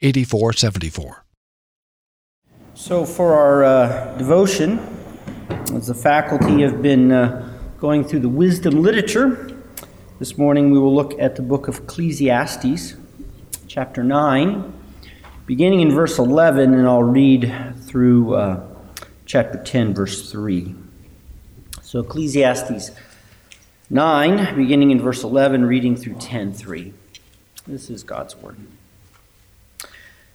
8474. So, for our uh, devotion, as the faculty have been uh, going through the wisdom literature, this morning we will look at the book of Ecclesiastes, chapter 9, beginning in verse 11, and I'll read through uh, chapter 10, verse 3. So, Ecclesiastes 9, beginning in verse 11, reading through 10, 3. This is God's word.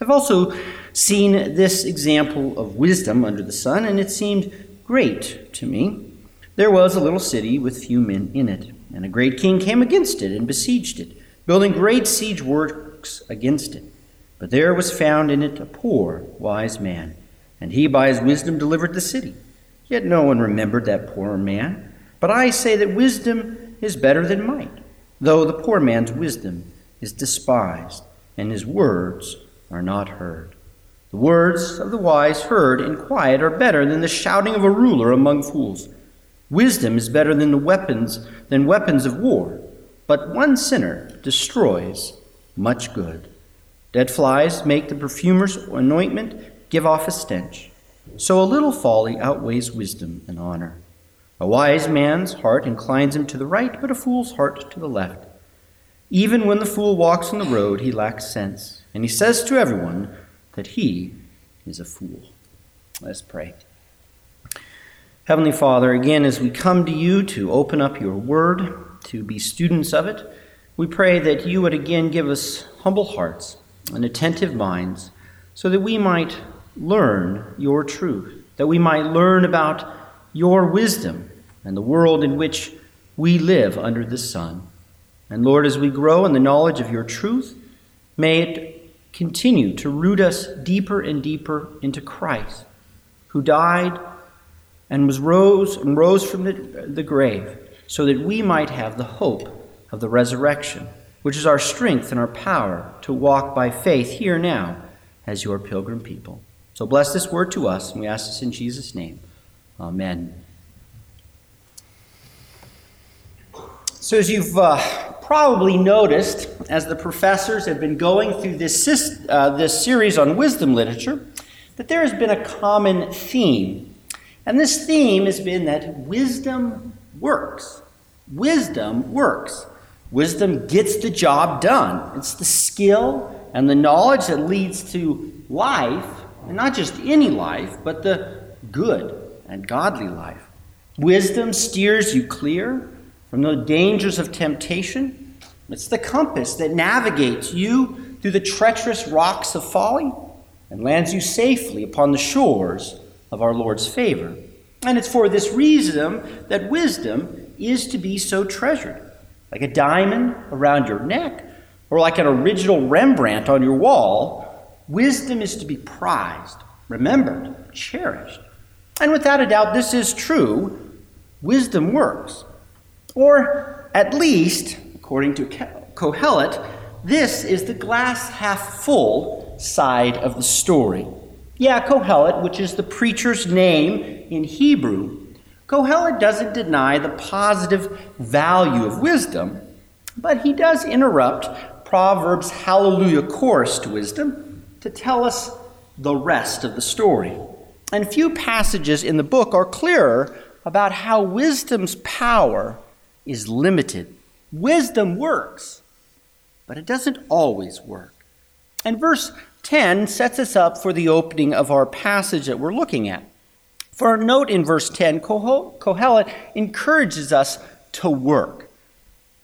I've also seen this example of wisdom under the sun, and it seemed great to me. There was a little city with few men in it, and a great king came against it and besieged it, building great siege works against it. But there was found in it a poor, wise man, and he by his wisdom delivered the city. Yet no one remembered that poor man. But I say that wisdom is better than might, though the poor man's wisdom is despised, and his words are not heard. The words of the wise heard in quiet are better than the shouting of a ruler among fools. Wisdom is better than the weapons than weapons of war, but one sinner destroys much good. Dead flies make the perfumer's anointment give off a stench. So a little folly outweighs wisdom and honor. A wise man's heart inclines him to the right, but a fool's heart to the left. Even when the fool walks on the road, he lacks sense and he says to everyone that he is a fool. Let's pray. Heavenly Father, again, as we come to you to open up your word, to be students of it, we pray that you would again give us humble hearts and attentive minds so that we might learn your truth, that we might learn about your wisdom and the world in which we live under the sun. And Lord, as we grow in the knowledge of your truth, may it continue to root us deeper and deeper into Christ, who died and was rose and rose from the, the grave, so that we might have the hope of the resurrection, which is our strength and our power to walk by faith here now as your pilgrim people. So bless this word to us, and we ask this in Jesus' name. Amen. So, as you've uh, probably noticed, as the professors have been going through this, uh, this series on wisdom literature, that there has been a common theme. And this theme has been that wisdom works. Wisdom works. Wisdom gets the job done. It's the skill and the knowledge that leads to life, and not just any life, but the good and godly life. Wisdom steers you clear from the dangers of temptation. It's the compass that navigates you through the treacherous rocks of folly and lands you safely upon the shores of our Lord's favor. And it's for this reason that wisdom is to be so treasured. Like a diamond around your neck, or like an original Rembrandt on your wall, wisdom is to be prized, remembered, cherished. And without a doubt, this is true. Wisdom works. Or at least, according to Kohelet, this is the glass half full side of the story. Yeah, Kohelet, which is the preacher's name in Hebrew, Kohelet doesn't deny the positive value of wisdom, but he does interrupt Proverbs' hallelujah chorus to wisdom to tell us the rest of the story. And few passages in the book are clearer about how wisdom's power is limited. Wisdom works, but it doesn't always work. And verse 10 sets us up for the opening of our passage that we're looking at. For note in verse 10, Kohelet encourages us to work.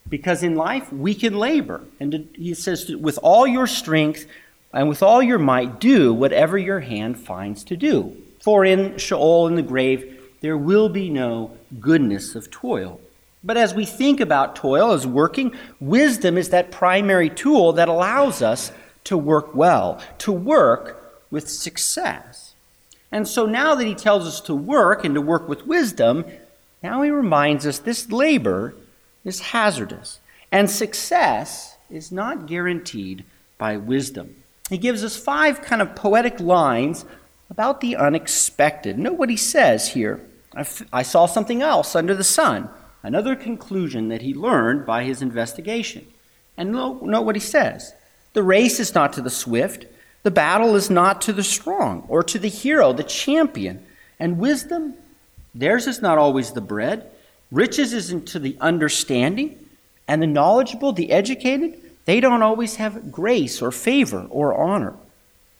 Because in life, we can labor. And he says, with all your strength and with all your might, do whatever your hand finds to do. For in Sheol, in the grave, there will be no goodness of toil. But as we think about toil as working, wisdom is that primary tool that allows us to work well, to work with success. And so now that he tells us to work and to work with wisdom, now he reminds us this labor is hazardous, and success is not guaranteed by wisdom. He gives us five kind of poetic lines about the unexpected. Note what he says here. I saw something else under the sun, another conclusion that he learned by his investigation. And note, what he says. The race is not to the swift, the battle is not to the strong, or to the hero, the champion. And wisdom, theirs is not always the bread. Riches isn't to the understanding, and the knowledgeable, the educated, they don't always have grace or favor or honor.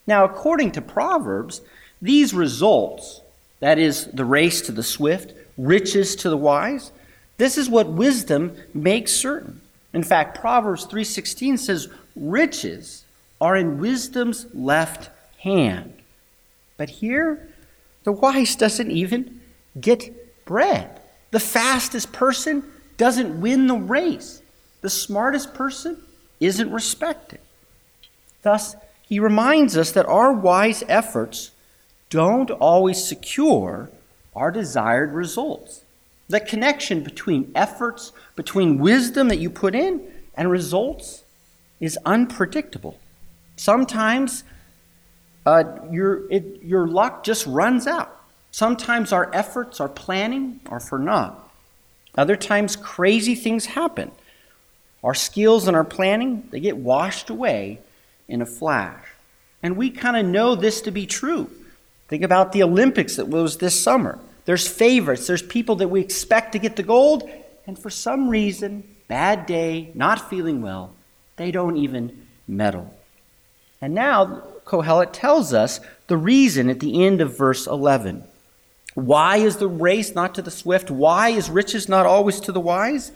Now, according to Proverbs, these results, that is, the race to the swift, riches to the wise, this is what wisdom makes certain. In fact, Proverbs 3:16 says, "Riches are in wisdom's left hand." But here, the wise doesn't even get bread. The fastest person doesn't win the race. The smartest person isn't respected. Thus, he reminds us that our wise efforts don't always secure our desired results. The connection between efforts, between wisdom that you put in, and results is unpredictable. Sometimes uh, your, it, your luck just runs out. Sometimes our efforts, our planning, are for naught. Other times, crazy things happen. Our skills and our planning, they get washed away in a flash. And we kind of know this to be true. Think about the Olympics that was this summer. There's favorites, there's people that we expect to get the gold, and for some reason, bad day, not feeling well, they don't even medal. And now Kohelet tells us the reason at the end of verse 11. Why is the race not to the swift? Why is riches not always to the wise?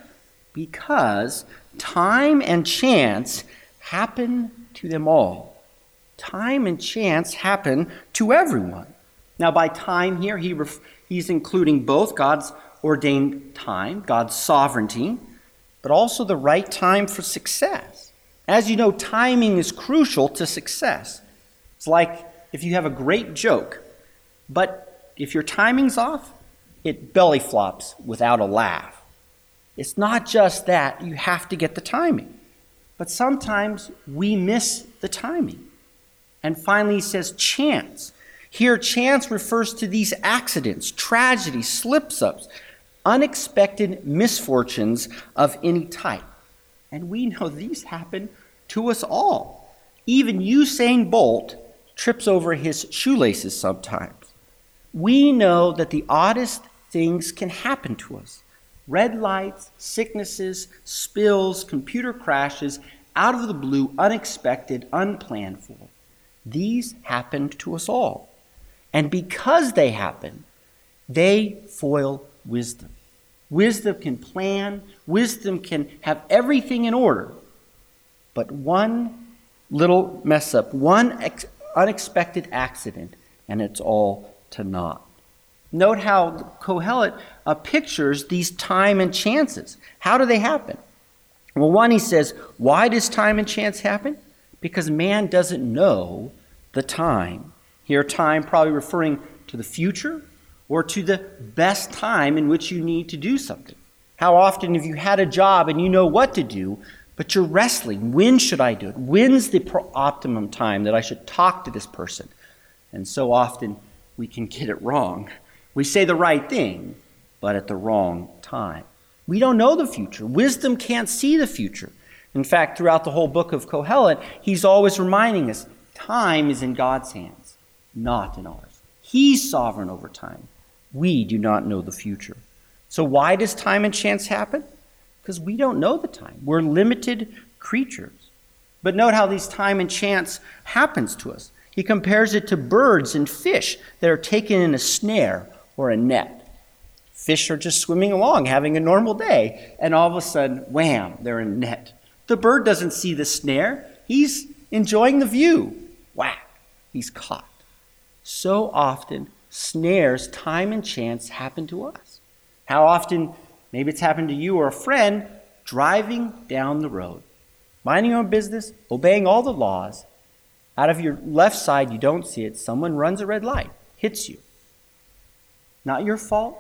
Because time and chance happen to them all. Time and chance happen to everyone. Now, by time here, he ref- he's including both God's ordained time, God's sovereignty, but also the right time for success. As you know, timing is crucial to success. It's like if you have a great joke, but if your timing's off, it belly flops without a laugh. It's not just that, you have to get the timing. But sometimes we miss the timing. And finally, he says chance. Here, chance refers to these accidents, tragedies, slips ups, unexpected misfortunes of any type. And we know these happen to us all. Even Usain Bolt trips over his shoelaces sometimes. We know that the oddest things can happen to us red lights, sicknesses, spills, computer crashes, out of the blue, unexpected, unplanned for. These happen to us all. And because they happen, they foil wisdom. Wisdom can plan, wisdom can have everything in order. But one little mess up, one ex- unexpected accident, and it's all to naught. Note how Kohelet uh, pictures these time and chances. How do they happen? Well, one, he says, why does time and chance happen? Because man doesn't know the time. Here, time probably referring to the future or to the best time in which you need to do something. How often have you had a job and you know what to do, but you're wrestling? When should I do it? When's the optimum time that I should talk to this person? And so often we can get it wrong. We say the right thing, but at the wrong time. We don't know the future. Wisdom can't see the future. In fact, throughout the whole book of Kohelet, he's always reminding us time is in God's hands not in ours. He's sovereign over time. We do not know the future. So, why does time and chance happen? Because we don't know the time. We're limited creatures. But note how these time and chance happens to us. He compares it to birds and fish that are taken in a snare or a net. Fish are just swimming along, having a normal day, and all of a sudden, wham, they're in a net. The bird doesn't see the snare, he's enjoying the view. Whack, he's caught. So often, snares, time and chance happen to us. How often, maybe it's happened to you or a friend, driving down the road, minding your own business, obeying all the laws. Out of your left side, you don't see it. Someone runs a red light, hits you. Not your fault,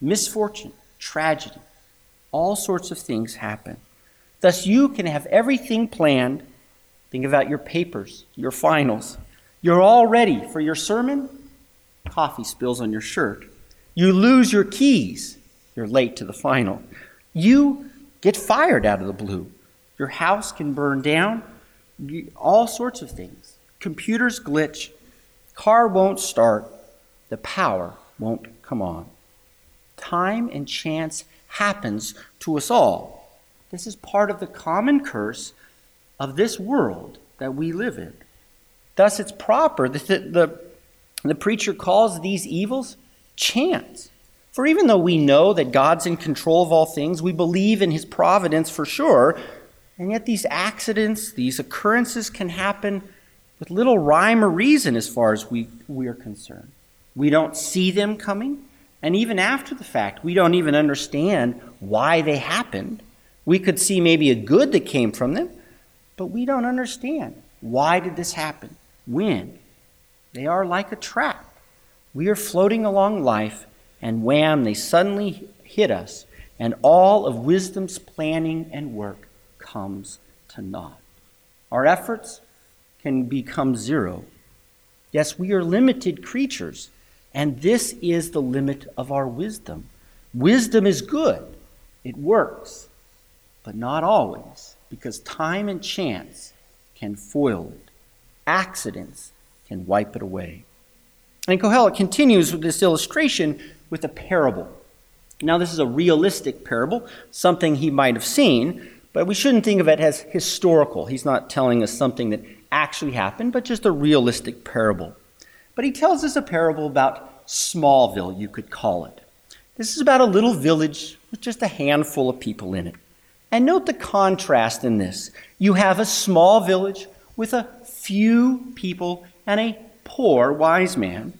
misfortune, tragedy. All sorts of things happen. Thus, you can have everything planned. Think about your papers, your finals. You're all ready for your sermon. Coffee spills on your shirt. You lose your keys. You're late to the final. You get fired out of the blue. Your house can burn down. All sorts of things. Computers glitch. Car won't start. The power won't come on. Time and chance happens to us all. This is part of the common curse of this world that we live in. Thus, it's proper that the, the, the preacher calls these evils chance. For even though we know that God's in control of all things, we believe in his providence for sure, and yet these accidents, these occurrences can happen with little rhyme or reason as far as we, we are concerned. We don't see them coming, and even after the fact, we don't even understand why they happened. We could see maybe a good that came from them, but we don't understand. Why did this happen? When? They are like a trap. We are floating along life, and wham, they suddenly hit us, and all of wisdom's planning and work comes to naught. Our efforts can become zero. Yes, we are limited creatures. And this is the limit of our wisdom. Wisdom is good, it works, but not always, because time and chance can foil it, accidents can wipe it away. And Kohelet continues with this illustration with a parable. Now, this is a realistic parable, something he might have seen, but we shouldn't think of it as historical. He's not telling us something that actually happened, but just a realistic parable. But he tells us a parable about Smallville, you could call it. This is about a little village with just a handful of people in it. And note the contrast in this. You have a small village with a few people and a poor wise man,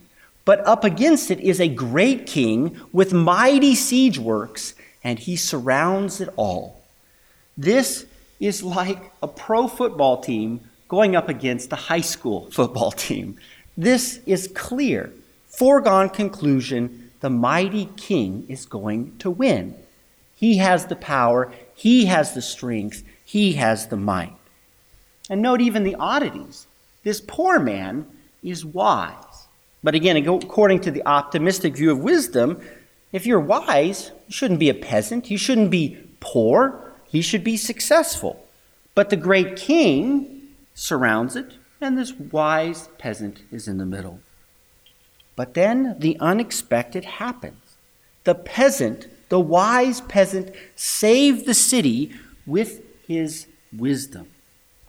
but up against it is a great king with mighty siege works, and he surrounds it all. This is like a pro football team going up against a high school football team. This is clear. Foregone conclusion the mighty king is going to win. He has the power, he has the strength, he has the might. And note even the oddities. This poor man is wise. But again, according to the optimistic view of wisdom, if you're wise, you shouldn't be a peasant, you shouldn't be poor, he should be successful. But the great king surrounds it and this wise peasant is in the middle. But then the unexpected happens. The peasant, the wise peasant, saved the city with his wisdom.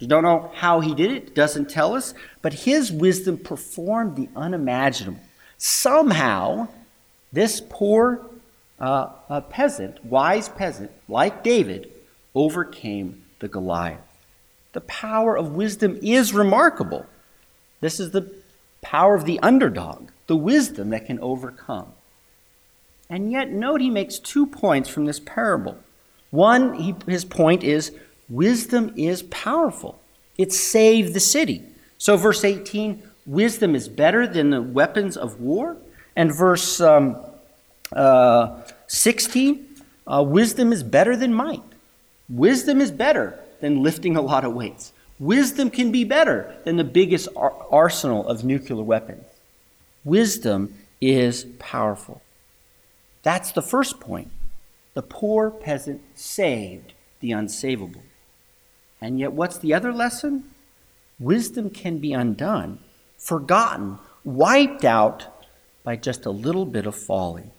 You don't know how he did it, doesn't tell us, but his wisdom performed the unimaginable. Somehow, this poor uh, uh, peasant, wise peasant, like David, overcame the Goliath. The power of wisdom is remarkable. This is the power of the underdog, the wisdom that can overcome. And yet, note he makes two points from this parable. One, he, his point is wisdom is powerful, it saved the city. So, verse 18, wisdom is better than the weapons of war. And verse um, uh, 16, uh, wisdom is better than might. Wisdom is better than lifting a lot of weights. Wisdom can be better than the biggest ar- arsenal of nuclear weapons. Wisdom is powerful. That's the first point. The poor peasant saved the unsavable. And yet, what's the other lesson? Wisdom can be undone, forgotten, wiped out by just a little bit of folly.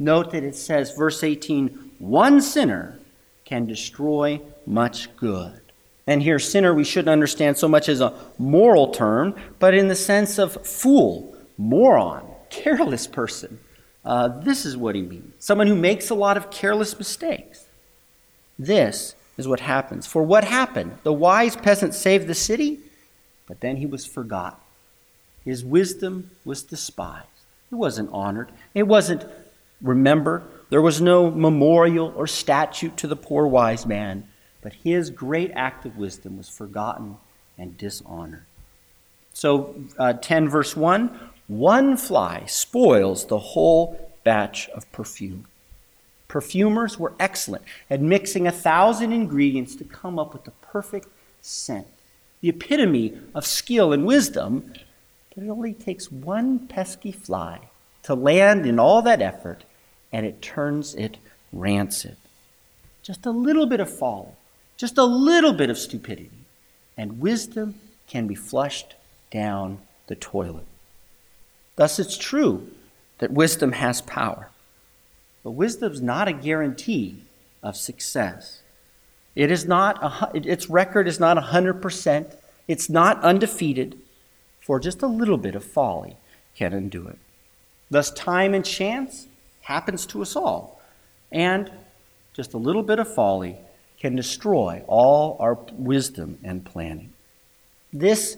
Note that it says, verse 18, one sinner can destroy much good. And here, sinner, we shouldn't understand so much as a moral term, but in the sense of fool, moron, careless person. Uh, this is what he means someone who makes a lot of careless mistakes. This is what happens. For what happened? The wise peasant saved the city, but then he was forgotten. His wisdom was despised. It wasn't honored. It wasn't remembered. There was no memorial or statue to the poor wise man, but his great act of wisdom was forgotten and dishonored. So, uh, 10 verse 1 one fly spoils the whole batch of perfume. Perfumers were excellent at mixing a thousand ingredients to come up with the perfect scent, the epitome of skill and wisdom. But it only takes one pesky fly to land in all that effort, and it turns it rancid. Just a little bit of folly, just a little bit of stupidity, and wisdom can be flushed down the toilet. Thus, it's true that wisdom has power. But wisdom is not a guarantee of success. It is not a, its record is not 100%. It's not undefeated, for just a little bit of folly can undo it. Thus, time and chance happens to us all, and just a little bit of folly can destroy all our wisdom and planning. This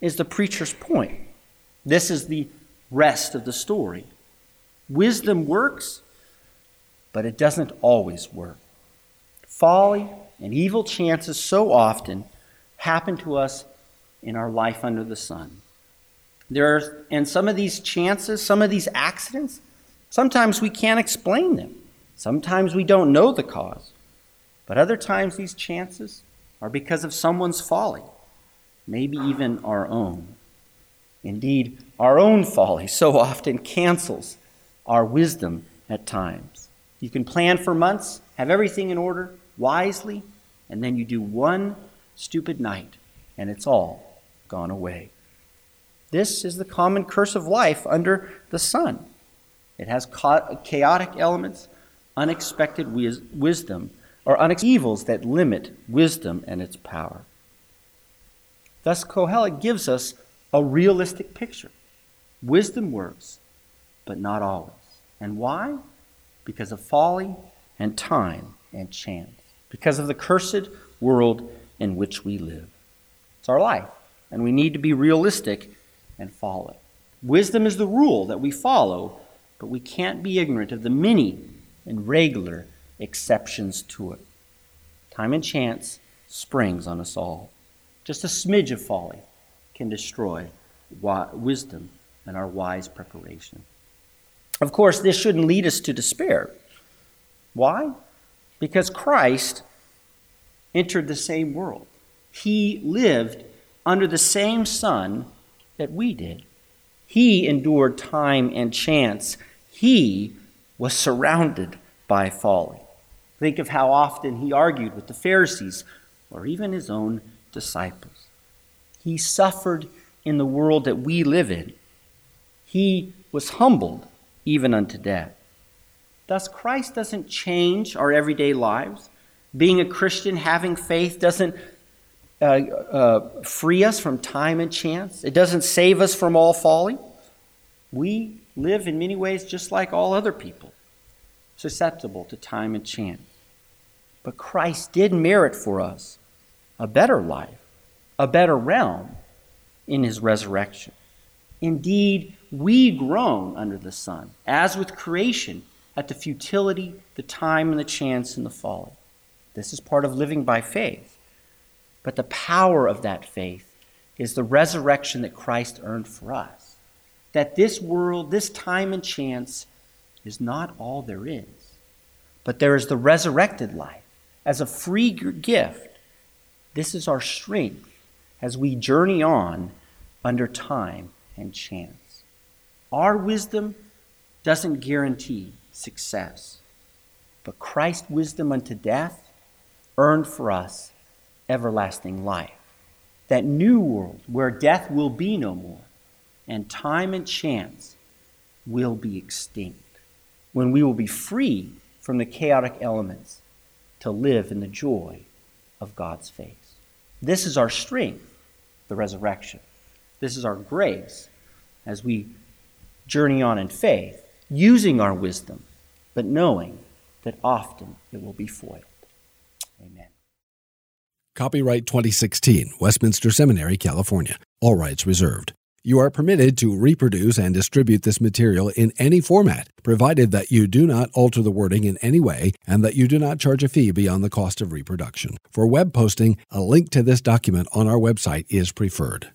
is the preacher's point. This is the rest of the story. Wisdom works, but it doesn't always work. Folly and evil chances so often happen to us in our life under the sun. There are, and some of these chances, some of these accidents, sometimes we can't explain them. Sometimes we don't know the cause. But other times these chances are because of someone's folly, maybe even our own. Indeed, our own folly so often cancels our wisdom at times. You can plan for months, have everything in order wisely, and then you do one stupid night, and it's all gone away. This is the common curse of life under the sun. It has chaotic elements, unexpected wisdom, or unexpected evils that limit wisdom and its power. Thus, Kohelet gives us a realistic picture. Wisdom works, but not always. And why? Because of folly and time and chance. Because of the cursed world in which we live. It's our life, and we need to be realistic and follow it. Wisdom is the rule that we follow, but we can't be ignorant of the many and regular exceptions to it. Time and chance springs on us all. Just a smidge of folly can destroy wisdom and our wise preparation. Of course, this shouldn't lead us to despair. Why? Because Christ entered the same world. He lived under the same sun that we did. He endured time and chance. He was surrounded by folly. Think of how often he argued with the Pharisees or even his own disciples. He suffered in the world that we live in. He was humbled even unto death. Thus, Christ doesn't change our everyday lives. Being a Christian, having faith, doesn't uh, uh, free us from time and chance. It doesn't save us from all folly. We live in many ways just like all other people, susceptible to time and chance. But Christ did merit for us a better life a better realm in his resurrection. Indeed, we groan under the sun, as with creation, at the futility, the time, and the chance and the folly. This is part of living by faith. But the power of that faith is the resurrection that Christ earned for us. That this world, this time and chance, is not all there is, but there is the resurrected life as a free gift. This is our strength as we journey on under time and chance. Our wisdom doesn't guarantee success, but Christ's wisdom unto death earned for us everlasting life. That new world where death will be no more and time and chance will be extinct, when we will be free from the chaotic elements to live in the joy of God's face. This is our strength, the resurrection. This is our grace as we journey on in faith, using our wisdom, but knowing that often it will be foiled. Amen. Copyright 2016, Westminster Seminary, California. All rights reserved. You are permitted to reproduce and distribute this material in any format, provided that you do not alter the wording in any way and that you do not charge a fee beyond the cost of reproduction. For web posting, a link to this document on our website is preferred.